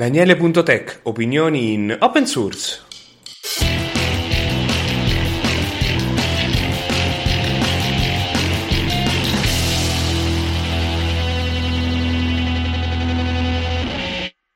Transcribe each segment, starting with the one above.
Daniele.tech, opinioni in open source.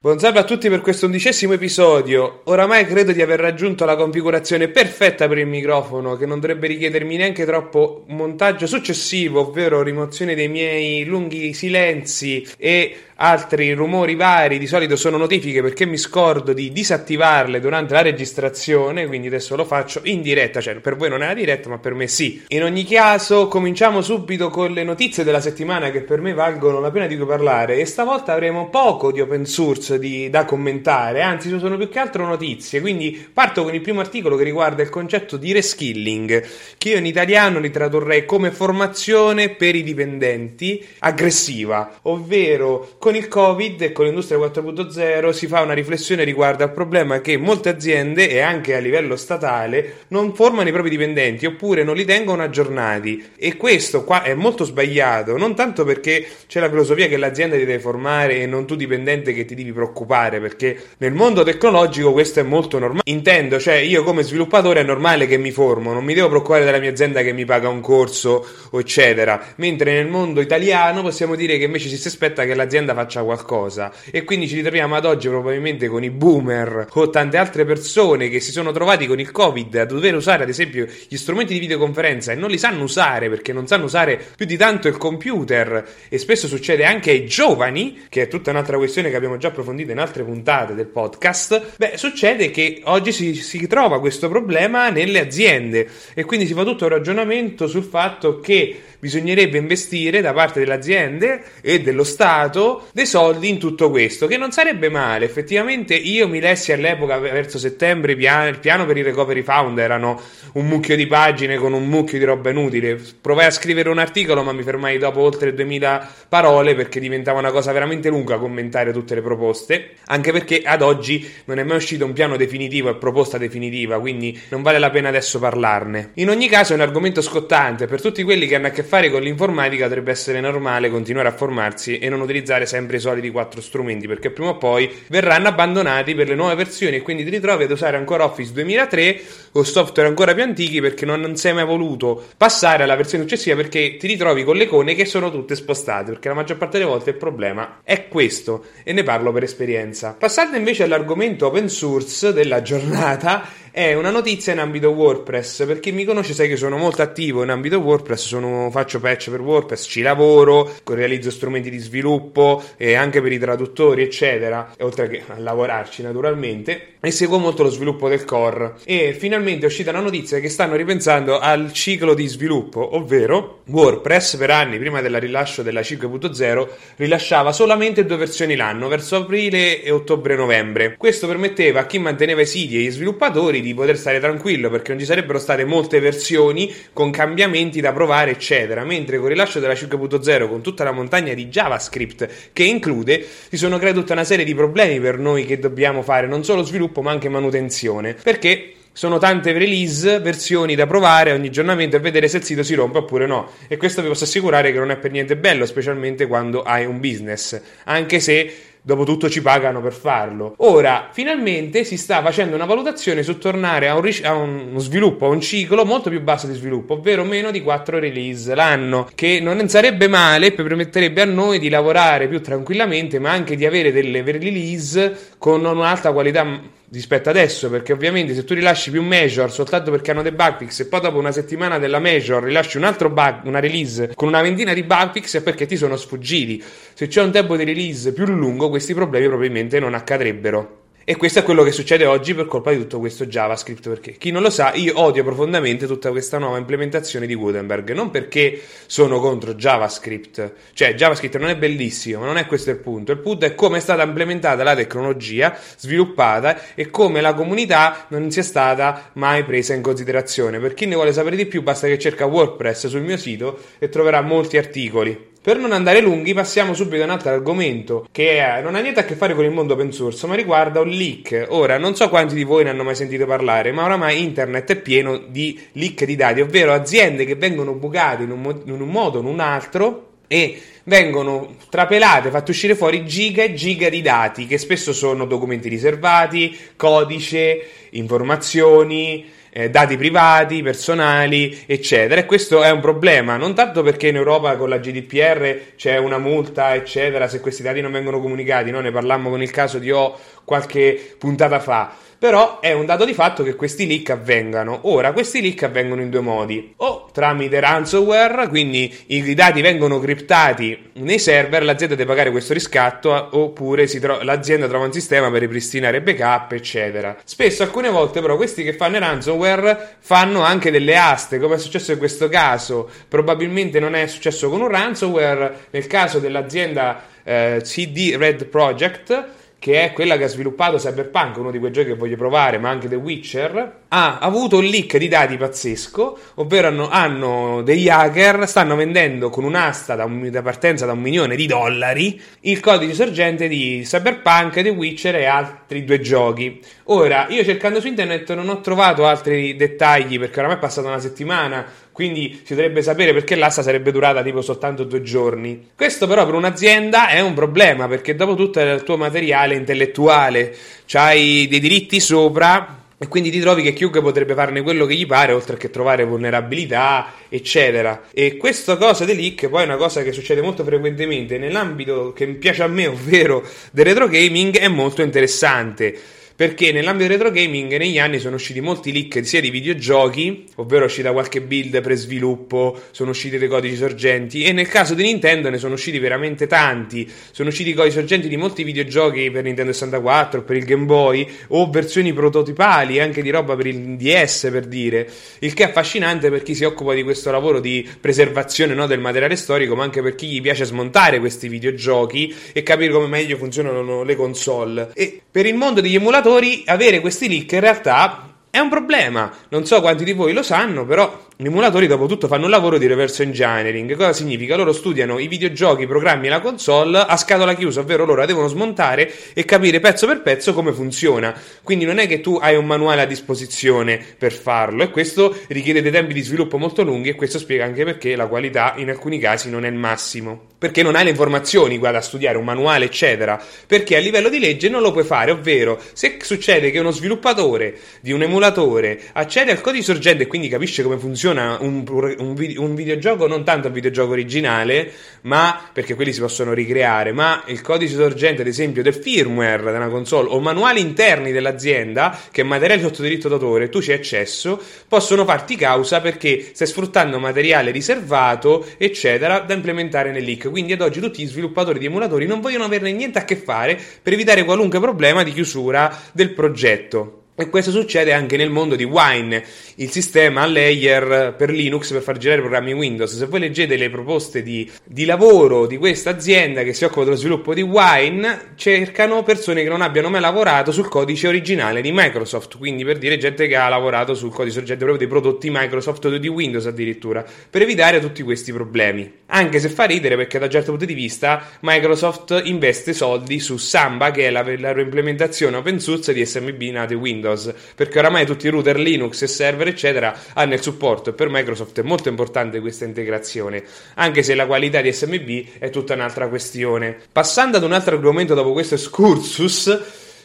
Buon salve a tutti per questo undicesimo episodio. Oramai credo di aver raggiunto la configurazione perfetta per il microfono, che non dovrebbe richiedermi neanche troppo montaggio successivo, ovvero rimozione dei miei lunghi silenzi e altri rumori vari, di solito sono notifiche perché mi scordo di disattivarle durante la registrazione, quindi adesso lo faccio in diretta, cioè per voi non è la diretta, ma per me sì. In ogni caso, cominciamo subito con le notizie della settimana che per me valgono la pena di parlare e stavolta avremo poco di open source di, da commentare, anzi sono più che altro notizie, quindi parto con il primo articolo che riguarda il concetto di reskilling, che io in italiano li tradurrei come formazione per i dipendenti aggressiva, ovvero con il Covid e con l'industria 4.0 si fa una riflessione riguardo al problema che molte aziende e anche a livello statale non formano i propri dipendenti oppure non li tengono aggiornati e questo qua è molto sbagliato, non tanto perché c'è la filosofia che l'azienda ti deve formare e non tu dipendente che ti devi preoccupare, perché nel mondo tecnologico questo è molto normale. Intendo, cioè io come sviluppatore è normale che mi formo, non mi devo preoccupare della mia azienda che mi paga un corso eccetera, mentre nel mondo italiano possiamo dire che invece ci si aspetta che l'azienda faccia qualcosa. E quindi ci ritroviamo ad oggi probabilmente con i boomer o tante altre persone che si sono trovati con il covid a dover usare ad esempio gli strumenti di videoconferenza e non li sanno usare perché non sanno usare più di tanto il computer. E spesso succede anche ai giovani che è tutta un'altra questione che abbiamo già approfondito in altre puntate del podcast. Beh succede che oggi si, si trova questo problema nelle aziende. E quindi si fa tutto un ragionamento sul fatto che bisognerebbe investire da parte delle aziende e dello Stato dei soldi in tutto questo, che non sarebbe male. Effettivamente io mi lessi all'epoca, verso settembre, il piano per il Recovery Fund, erano un mucchio di pagine con un mucchio di roba inutile. Provai a scrivere un articolo, ma mi fermai dopo oltre 2000 parole perché diventava una cosa veramente lunga commentare tutte le proposte, anche perché ad oggi non è mai uscito un piano definitivo e proposta definitiva, quindi non vale la pena adesso parlarne. In ogni caso è un argomento scottante per tutti quelli che hanno a che fare con l'informatica dovrebbe essere normale continuare a formarsi e non utilizzare sempre i soliti quattro strumenti perché prima o poi verranno abbandonati per le nuove versioni e quindi ti ritrovi ad usare ancora Office 2003 o software ancora più antichi perché non, non sei mai voluto passare alla versione successiva perché ti ritrovi con le icone che sono tutte spostate perché la maggior parte delle volte il problema è questo e ne parlo per esperienza. Passando invece all'argomento open source della giornata è una notizia in ambito WordPress. Per chi mi conosce sai che sono molto attivo in ambito WordPress, sono, faccio patch per WordPress, ci lavoro, realizzo strumenti di sviluppo e anche per i traduttori, eccetera, oltre che a lavorarci naturalmente, e seguo molto lo sviluppo del core. E finalmente è uscita una notizia che stanno ripensando al ciclo di sviluppo, ovvero WordPress per anni prima del rilascio della 5.0 rilasciava solamente due versioni l'anno, verso aprile e ottobre-novembre. Questo permetteva a chi manteneva i siti e gli sviluppatori di poter stare tranquillo perché non ci sarebbero state molte versioni con cambiamenti da provare, eccetera. Mentre con il rilascio della 5.0, con tutta la montagna di JavaScript che include, si sono creati tutta una serie di problemi per noi che dobbiamo fare non solo sviluppo ma anche manutenzione. Perché sono tante release, versioni da provare ogni aggiornamento e vedere se il sito si rompe oppure no. E questo vi posso assicurare che non è per niente bello, specialmente quando hai un business. Anche se Dopotutto ci pagano per farlo. Ora, finalmente si sta facendo una valutazione su tornare a, un, a uno sviluppo, a un ciclo molto più basso di sviluppo, ovvero meno di 4 release l'anno, che non sarebbe male, permetterebbe a noi di lavorare più tranquillamente, ma anche di avere delle release con un'alta qualità rispetto adesso, perché ovviamente se tu rilasci più major soltanto perché hanno dei bugfix e poi dopo una settimana della major rilasci un altro bug, una release con una ventina di bugfix è perché ti sono sfuggiti. Se c'è un tempo di release più lungo, questi problemi probabilmente non accadrebbero. E questo è quello che succede oggi per colpa di tutto questo JavaScript. Perché chi non lo sa, io odio profondamente tutta questa nuova implementazione di Gutenberg. Non perché sono contro JavaScript, cioè JavaScript non è bellissimo, ma non è questo il punto. Il punto è come è stata implementata la tecnologia, sviluppata e come la comunità non sia stata mai presa in considerazione. Per chi ne vuole sapere di più, basta che cerca WordPress sul mio sito e troverà molti articoli. Per non andare lunghi, passiamo subito a un altro argomento che è, non ha niente a che fare con il mondo open source, ma riguarda un leak. Ora, non so quanti di voi ne hanno mai sentito parlare, ma oramai internet è pieno di leak di dati, ovvero aziende che vengono bucate in un, mo- in un modo o in un altro e vengono trapelate, fatte uscire fuori giga e giga di dati che spesso sono documenti riservati, codice, informazioni, eh, dati privati, personali, eccetera. E questo è un problema, non tanto perché in Europa con la GDPR c'è una multa, eccetera, se questi dati non vengono comunicati, no? ne parlammo con il caso di O qualche puntata fa però è un dato di fatto che questi leak avvengano. Ora, questi leak avvengono in due modi: o tramite ransomware, quindi i dati vengono criptati nei server, l'azienda deve pagare questo riscatto, oppure tro- l'azienda trova un sistema per ripristinare backup, eccetera. Spesso, alcune volte, però, questi che fanno i ransomware fanno anche delle aste, come è successo in questo caso. Probabilmente non è successo con un ransomware, nel caso dell'azienda eh, CD Red Project che è quella che ha sviluppato Cyberpunk, uno di quei giochi che voglio provare, ma anche The Witcher, ha avuto un leak di dati pazzesco, ovvero hanno, hanno degli hacker, stanno vendendo con un'asta da, un, da, partenza da un milione di dollari il codice sorgente di Cyberpunk, The Witcher e altri due giochi. Ora, io cercando su internet non ho trovato altri dettagli perché oramai è passata una settimana, quindi si dovrebbe sapere perché l'asta sarebbe durata tipo soltanto due giorni. Questo però per un'azienda è un problema perché dopo tutto il tuo materiale intellettuale, c'hai dei diritti sopra e quindi ti trovi che chiunque potrebbe farne quello che gli pare, oltre che trovare vulnerabilità, eccetera. E questa cosa dei leak poi è una cosa che succede molto frequentemente nell'ambito che mi piace a me, ovvero del retro gaming, è molto interessante perché nell'ambito retro gaming negli anni sono usciti molti leak sia di videogiochi, ovvero è uscita qualche build pre-sviluppo, sono usciti dei codici sorgenti e nel caso di Nintendo ne sono usciti veramente tanti, sono usciti i codici sorgenti di molti videogiochi per Nintendo 64, per il Game Boy o versioni prototipali anche di roba per il DS per dire, il che è affascinante per chi si occupa di questo lavoro di preservazione no, del materiale storico, ma anche per chi gli piace smontare questi videogiochi e capire come meglio funzionano le console. E per il mondo degli emulatori giocatori avere questi leak in realtà è un problema. Non so quanti di voi lo sanno, però gli emulatori dopo tutto fanno un lavoro di reverse engineering. Cosa significa? Loro studiano i videogiochi, i programmi e la console a scatola chiusa, ovvero loro la devono smontare e capire pezzo per pezzo come funziona. Quindi non è che tu hai un manuale a disposizione per farlo e questo richiede dei tempi di sviluppo molto lunghi e questo spiega anche perché la qualità in alcuni casi non è il massimo. Perché non hai le informazioni, guarda, a studiare un manuale, eccetera. Perché a livello di legge non lo puoi fare, ovvero se succede che uno sviluppatore di un emulatore accede al codice sorgente e quindi capisce come funziona funziona un, un, un, videogioco, non tanto il videogioco originale, ma perché quelli si possono ricreare, ma il codice sorgente, ad esempio, del firmware della console o manuali interni dell'azienda, che è materiale sotto diritto d'autore, tu hai accesso, possono farti causa perché stai sfruttando materiale riservato, eccetera, da implementare nel leak. Quindi ad oggi tutti gli sviluppatori di emulatori non vogliono averne niente a che fare per evitare qualunque problema di chiusura del progetto. E questo succede anche nel mondo di Wine, il sistema layer per Linux per far girare programmi Windows. Se voi leggete le proposte di, di lavoro di questa azienda che si occupa dello sviluppo di Wine, cercano persone che non abbiano mai lavorato sul codice originale di Microsoft, quindi per dire gente che ha lavorato sul codice sorgente proprio dei prodotti Microsoft o di Windows addirittura, per evitare tutti questi problemi. Anche se fa ridere perché da un certo punto di vista Microsoft investe soldi su Samba, che è la, la implementazione open source di SMB nate Windows. Windows, perché oramai tutti i router Linux e server, eccetera, hanno il supporto e per Microsoft è molto importante questa integrazione, anche se la qualità di SMB è tutta un'altra questione. Passando ad un altro argomento dopo questo excursus,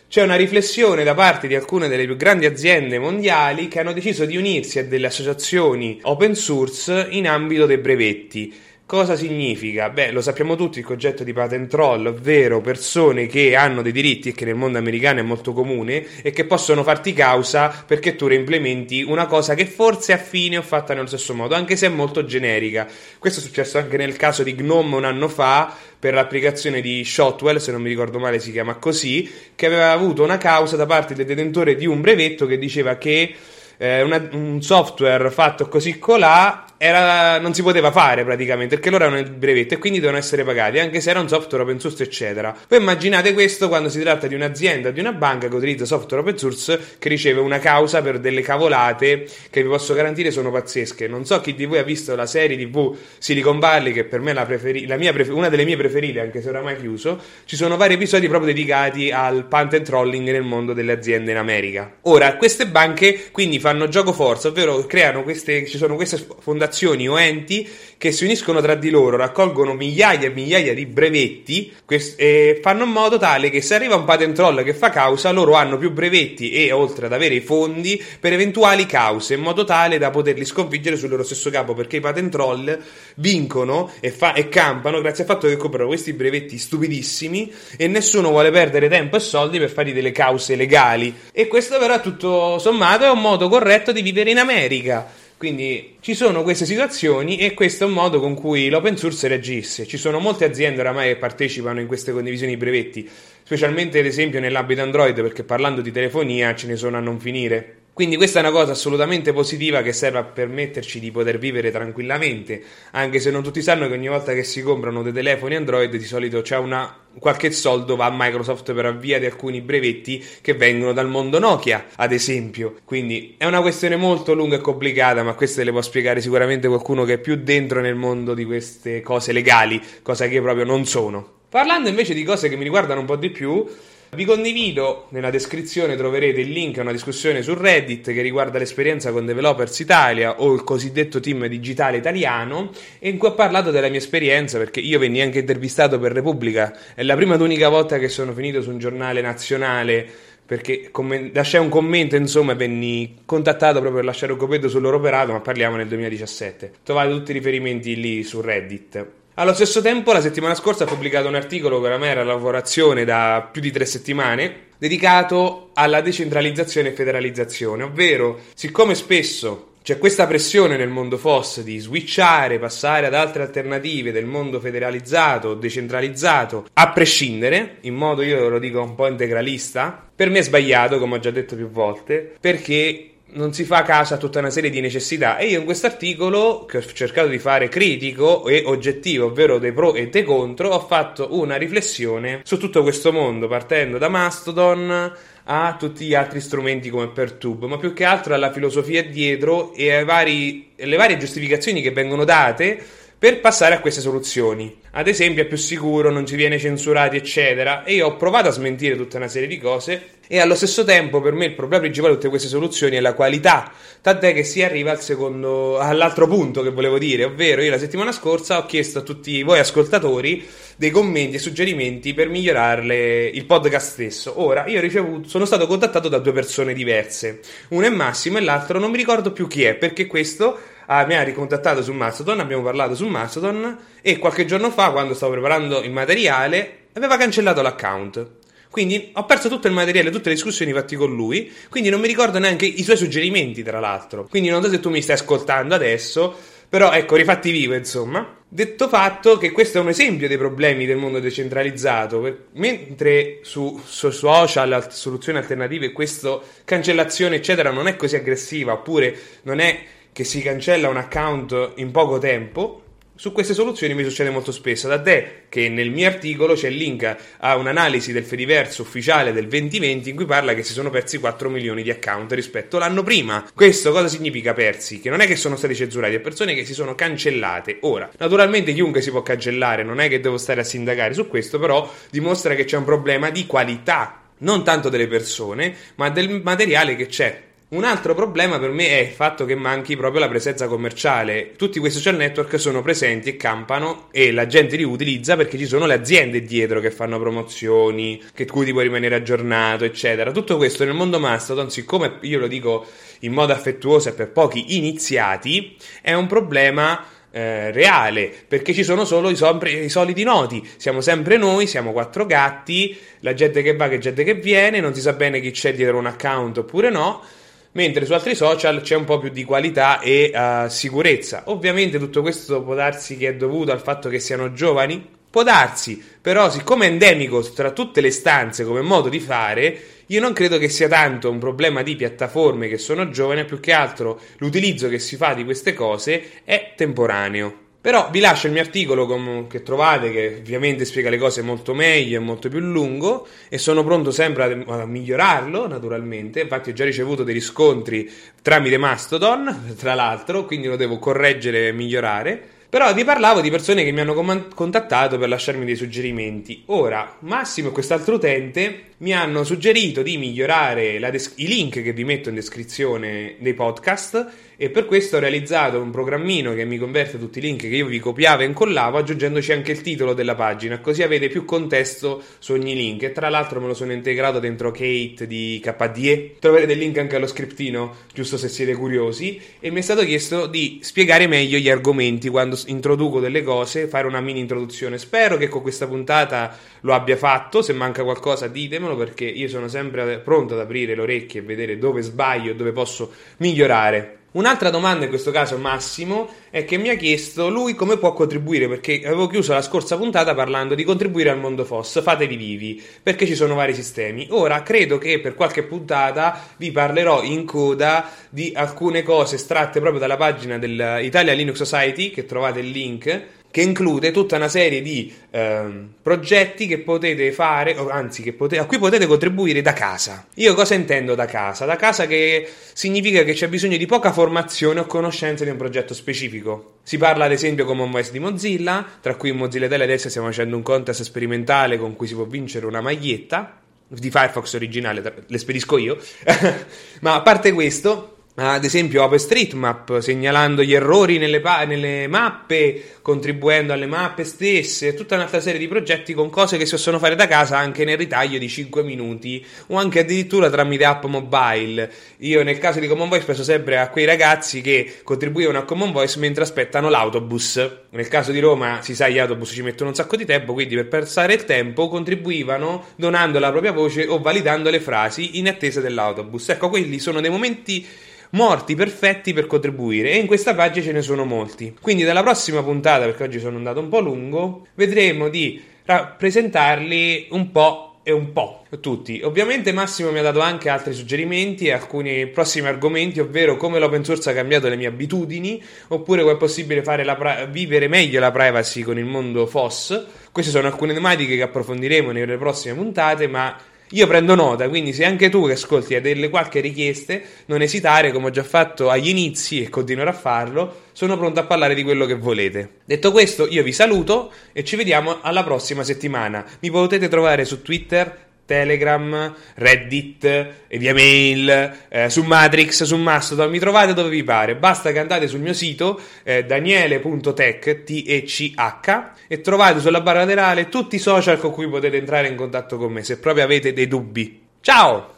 c'è una riflessione da parte di alcune delle più grandi aziende mondiali che hanno deciso di unirsi a delle associazioni open source in ambito dei brevetti. Cosa significa? Beh, lo sappiamo tutti il concetto di patent troll, ovvero persone che hanno dei diritti e che nel mondo americano è molto comune e che possono farti causa perché tu reimplementi una cosa che forse è affine o fatta nello stesso modo, anche se è molto generica. Questo è successo anche nel caso di Gnome un anno fa per l'applicazione di Shotwell, se non mi ricordo male si chiama così, che aveva avuto una causa da parte del detentore di un brevetto che diceva che eh, una, un software fatto così colà era, non si poteva fare praticamente perché loro erano il brevetto e quindi devono essere pagati anche se era un software open source eccetera. Poi immaginate questo quando si tratta di un'azienda di una banca che utilizza software open source che riceve una causa per delle cavolate che vi posso garantire sono pazzesche. Non so chi di voi ha visto la serie tv Silicon Valley che per me è la preferi- la prefer- una delle mie preferite anche se oramai chiuso. Ci sono vari episodi proprio dedicati al patent trolling nel mondo delle aziende in America. Ora queste banche quindi fanno gioco forza ovvero creano queste ci sono queste fondazioni fondazioni o enti che si uniscono tra di loro, raccolgono migliaia e migliaia di brevetti e fanno in modo tale che se arriva un patent troll che fa causa, loro hanno più brevetti e oltre ad avere i fondi per eventuali cause, in modo tale da poterli sconfiggere sul loro stesso capo, perché i patent troll vincono e, fa- e campano grazie al fatto che comprano questi brevetti stupidissimi e nessuno vuole perdere tempo e soldi per fargli delle cause legali. E questo però tutto sommato è un modo corretto di vivere in America. Quindi ci sono queste situazioni e questo è un modo con cui l'open source reagisce. Ci sono molte aziende oramai che partecipano in queste condivisioni di brevetti, specialmente ad esempio nell'ambito Android, perché parlando di telefonia ce ne sono a non finire. Quindi questa è una cosa assolutamente positiva che serve a permetterci di poter vivere tranquillamente, anche se non tutti sanno che ogni volta che si comprano dei telefoni Android di solito c'è una qualche soldo va a Microsoft per avvia di alcuni brevetti che vengono dal mondo Nokia, ad esempio. Quindi è una questione molto lunga e complicata, ma queste le può spiegare sicuramente qualcuno che è più dentro nel mondo di queste cose legali, cosa che io proprio non sono. Parlando invece di cose che mi riguardano un po' di più, vi condivido, nella descrizione troverete il link a una discussione su Reddit che riguarda l'esperienza con Developers Italia o il cosiddetto team digitale italiano e in cui ho parlato della mia esperienza perché io venni anche intervistato per Repubblica, è la prima ed unica volta che sono finito su un giornale nazionale perché comment- lasciai un commento insomma venni contattato proprio per lasciare un commento sul loro operato ma parliamo nel 2017 trovate tutti i riferimenti lì su Reddit allo stesso tempo, la settimana scorsa ho pubblicato un articolo che oramai era a lavorazione da più di tre settimane, dedicato alla decentralizzazione e federalizzazione, ovvero, siccome spesso c'è questa pressione nel mondo FOSS di switchare, passare ad altre alternative del mondo federalizzato, decentralizzato, a prescindere, in modo io lo dico un po' integralista, per me è sbagliato, come ho già detto più volte, perché non si fa caso a tutta una serie di necessità. E io in questo articolo che ho cercato di fare critico e oggettivo, ovvero dei pro e dei contro, ho fatto una riflessione su tutto questo mondo partendo da Mastodon a tutti gli altri strumenti come PerTube, ma più che altro alla filosofia dietro e vari, alle varie giustificazioni che vengono date per passare a queste soluzioni. Ad esempio, è più sicuro, non ci viene censurati, eccetera. E io ho provato a smentire tutta una serie di cose. E allo stesso tempo, per me, il problema principale di tutte queste soluzioni è la qualità. Tant'è che si arriva al secondo, all'altro punto che volevo dire, ovvero io la settimana scorsa ho chiesto a tutti voi ascoltatori dei commenti e suggerimenti per migliorare il podcast stesso. Ora, io ricevuto, sono stato contattato da due persone diverse. Uno è Massimo e l'altro non mi ricordo più chi è, perché questo ah, mi ha ricontattato su Mastodon, abbiamo parlato su Mastodon e qualche giorno fa, quando stavo preparando il materiale, aveva cancellato l'account. Quindi ho perso tutto il materiale, tutte le discussioni fatte con lui, quindi non mi ricordo neanche i suoi suggerimenti, tra l'altro. Quindi non so se tu mi stai ascoltando adesso, però ecco, rifatti vivo, insomma. Detto fatto che questo è un esempio dei problemi del mondo decentralizzato, mentre su, su social, soluzioni alternative, questa cancellazione, eccetera, non è così aggressiva, oppure non è che si cancella un account in poco tempo, su queste soluzioni mi succede molto spesso, da te che nel mio articolo c'è il link a un'analisi del Fediverso ufficiale del 2020 in cui parla che si sono persi 4 milioni di account rispetto all'anno prima. Questo cosa significa persi? Che non è che sono stati censurati, è persone che si sono cancellate. Ora, naturalmente chiunque si può cancellare, non è che devo stare a sindacare su questo, però dimostra che c'è un problema di qualità, non tanto delle persone, ma del materiale che c'è. Un altro problema per me è il fatto che manchi proprio la presenza commerciale. Tutti questi social network sono presenti e campano e la gente li utilizza perché ci sono le aziende dietro che fanno promozioni, che cui ti puoi rimanere aggiornato, eccetera. Tutto questo nel mondo Mastodon, siccome io lo dico in modo affettuoso e per pochi iniziati, è un problema eh, reale, perché ci sono solo i, sempre, i, soliti noti. Siamo sempre noi, siamo quattro gatti, la gente che va, che gente che viene, non si sa bene chi c'è dietro un account oppure no mentre su altri social c'è un po' più di qualità e uh, sicurezza. Ovviamente tutto questo può darsi che è dovuto al fatto che siano giovani, può darsi, però siccome è endemico tra tutte le stanze come modo di fare, io non credo che sia tanto un problema di piattaforme che sono giovani, più che altro l'utilizzo che si fa di queste cose è temporaneo. Però vi lascio il mio articolo com- che trovate, che ovviamente spiega le cose molto meglio e molto più lungo, e sono pronto sempre a, a migliorarlo, naturalmente. Infatti, ho già ricevuto dei riscontri tramite Mastodon, tra l'altro, quindi lo devo correggere e migliorare. Però vi parlavo di persone che mi hanno com- contattato per lasciarmi dei suggerimenti. Ora, Massimo e quest'altro utente mi hanno suggerito di migliorare des- i link che vi metto in descrizione dei podcast e per questo ho realizzato un programmino che mi converte tutti i link che io vi copiavo e incollavo aggiungendoci anche il titolo della pagina così avete più contesto su ogni link. E tra l'altro me lo sono integrato dentro Kate di KDE troverete il link anche allo scriptino giusto se siete curiosi. E mi è stato chiesto di spiegare meglio gli argomenti quando introduco delle cose fare una mini introduzione. Spero che con questa puntata lo abbia fatto. Se manca qualcosa ditemelo perché io sono sempre pronto ad aprire le orecchie e vedere dove sbaglio e dove posso migliorare Un'altra domanda in questo caso, Massimo, è che mi ha chiesto lui come può contribuire, perché avevo chiuso la scorsa puntata parlando di contribuire al mondo FOSS, fatevi vivi, perché ci sono vari sistemi. Ora credo che per qualche puntata vi parlerò in coda di alcune cose estratte proprio dalla pagina dell'Italia Linux Society, che trovate il link, che include tutta una serie di eh, progetti che potete fare, anzi potete, a cui potete contribuire da casa. Io cosa intendo da casa? Da casa che significa che c'è bisogno di poca formazione o conoscenza di un progetto specifico. Si parla ad esempio come OS di Mozilla, tra cui in Mozilla Italia adesso stiamo facendo un contest sperimentale con cui si può vincere una maglietta di Firefox originale, le spedisco io. Ma a parte questo, ad esempio OpenStreetMap segnalando gli errori nelle, pa- nelle, mappe, contribuendo alle mappe stesse, tutta un'altra serie di progetti con cose che si possono fare da casa anche nel ritaglio di 5 minuti o anche addirittura tramite app mobile. Io nel caso di Common Voice penso sempre a quei ragazzi che contribuivano a Common Voice mentre aspettano l'autobus. Nel caso di Roma si sa gli autobus ci mettono un sacco di tempo, quindi per passare il tempo contribuivano donando la propria voce o validando le frasi in attesa dell'autobus. Ecco, quelli sono dei momenti morti perfetti per contribuire e in questa pagina ce ne sono molti. Quindi dalla prossima puntata, perché oggi sono andato un po' lungo, vedremo di rappresentarli un po' e un po' tutti. Ovviamente Massimo mi ha dato anche altri suggerimenti e alcuni prossimi argomenti, ovvero come l'open source ha cambiato le mie abitudini, oppure come è possibile pra- vivere meglio la privacy con il mondo FOSS. Queste sono alcune tematiche che approfondiremo nelle prossime puntate, ma io prendo nota, quindi se anche tu che ascolti hai delle qualche richieste, non esitare, come ho già fatto agli inizi e continuerò a farlo, sono pronto a parlare di quello che volete. Detto questo, io vi saluto e ci vediamo alla prossima settimana. Mi potete trovare su Twitter Telegram, Reddit, e via mail, eh, su Matrix, su Mastodon, mi trovate dove vi pare. Basta che andate sul mio sito eh, daniele.tech, T-E-C-H, e trovate sulla barra laterale tutti i social con cui potete entrare in contatto con me se proprio avete dei dubbi. Ciao!